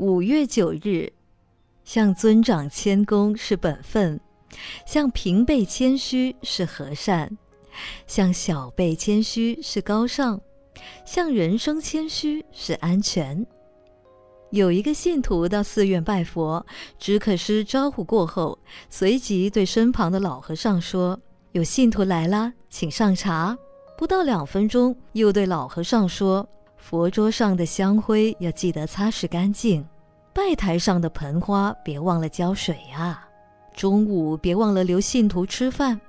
五月九日，向尊长谦恭是本分，向平辈谦虚是和善，向小辈谦虚是高尚，向人生谦虚是安全。有一个信徒到寺院拜佛，知可师招呼过后，随即对身旁的老和尚说：“有信徒来了，请上茶。”不到两分钟，又对老和尚说：“佛桌上的香灰要记得擦拭干净，拜台上的盆花别忘了浇水啊！中午别忘了留信徒吃饭。”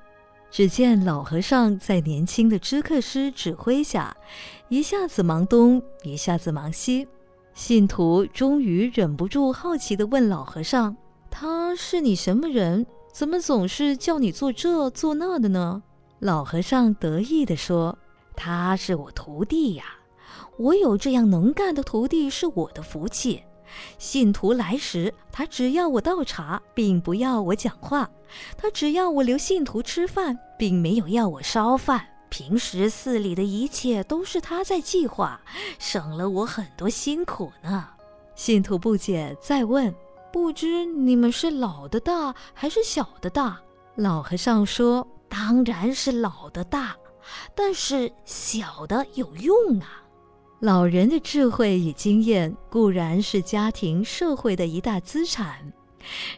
只见老和尚在年轻的知客师指挥下，一下子忙东，一下子忙西。信徒终于忍不住好奇地问老和尚：“他是你什么人？怎么总是叫你做这做那的呢？”老和尚得意地说：“他是我徒弟呀，我有这样能干的徒弟是我的福气。信徒来时，他只要我倒茶，并不要我讲话；他只要我留信徒吃饭，并没有要我烧饭。平时寺里的一切都是他在计划，省了我很多辛苦呢。”信徒不解，再问：“不知你们是老的大还是小的大？”老和尚说。当然是老的大，但是小的有用啊！老人的智慧与经验固然是家庭社会的一大资产，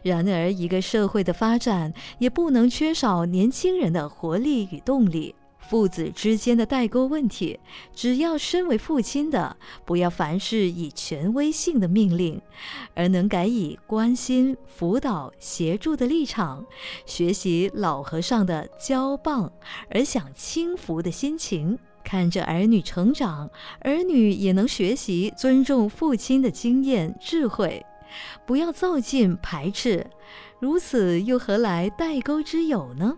然而一个社会的发展也不能缺少年轻人的活力与动力。父子之间的代沟问题，只要身为父亲的，不要凡事以权威性的命令，而能改以关心、辅导、协助的立场，学习老和尚的交棒而享清福的心情，看着儿女成长，儿女也能学习尊重父亲的经验智慧，不要躁进排斥，如此又何来代沟之有呢？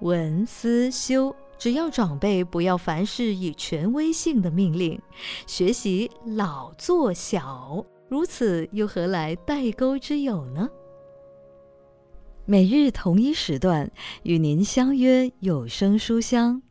闻思修，只要长辈不要凡事以权威性的命令，学习老做小，如此又何来代沟之有呢？每日同一时段与您相约有声书香。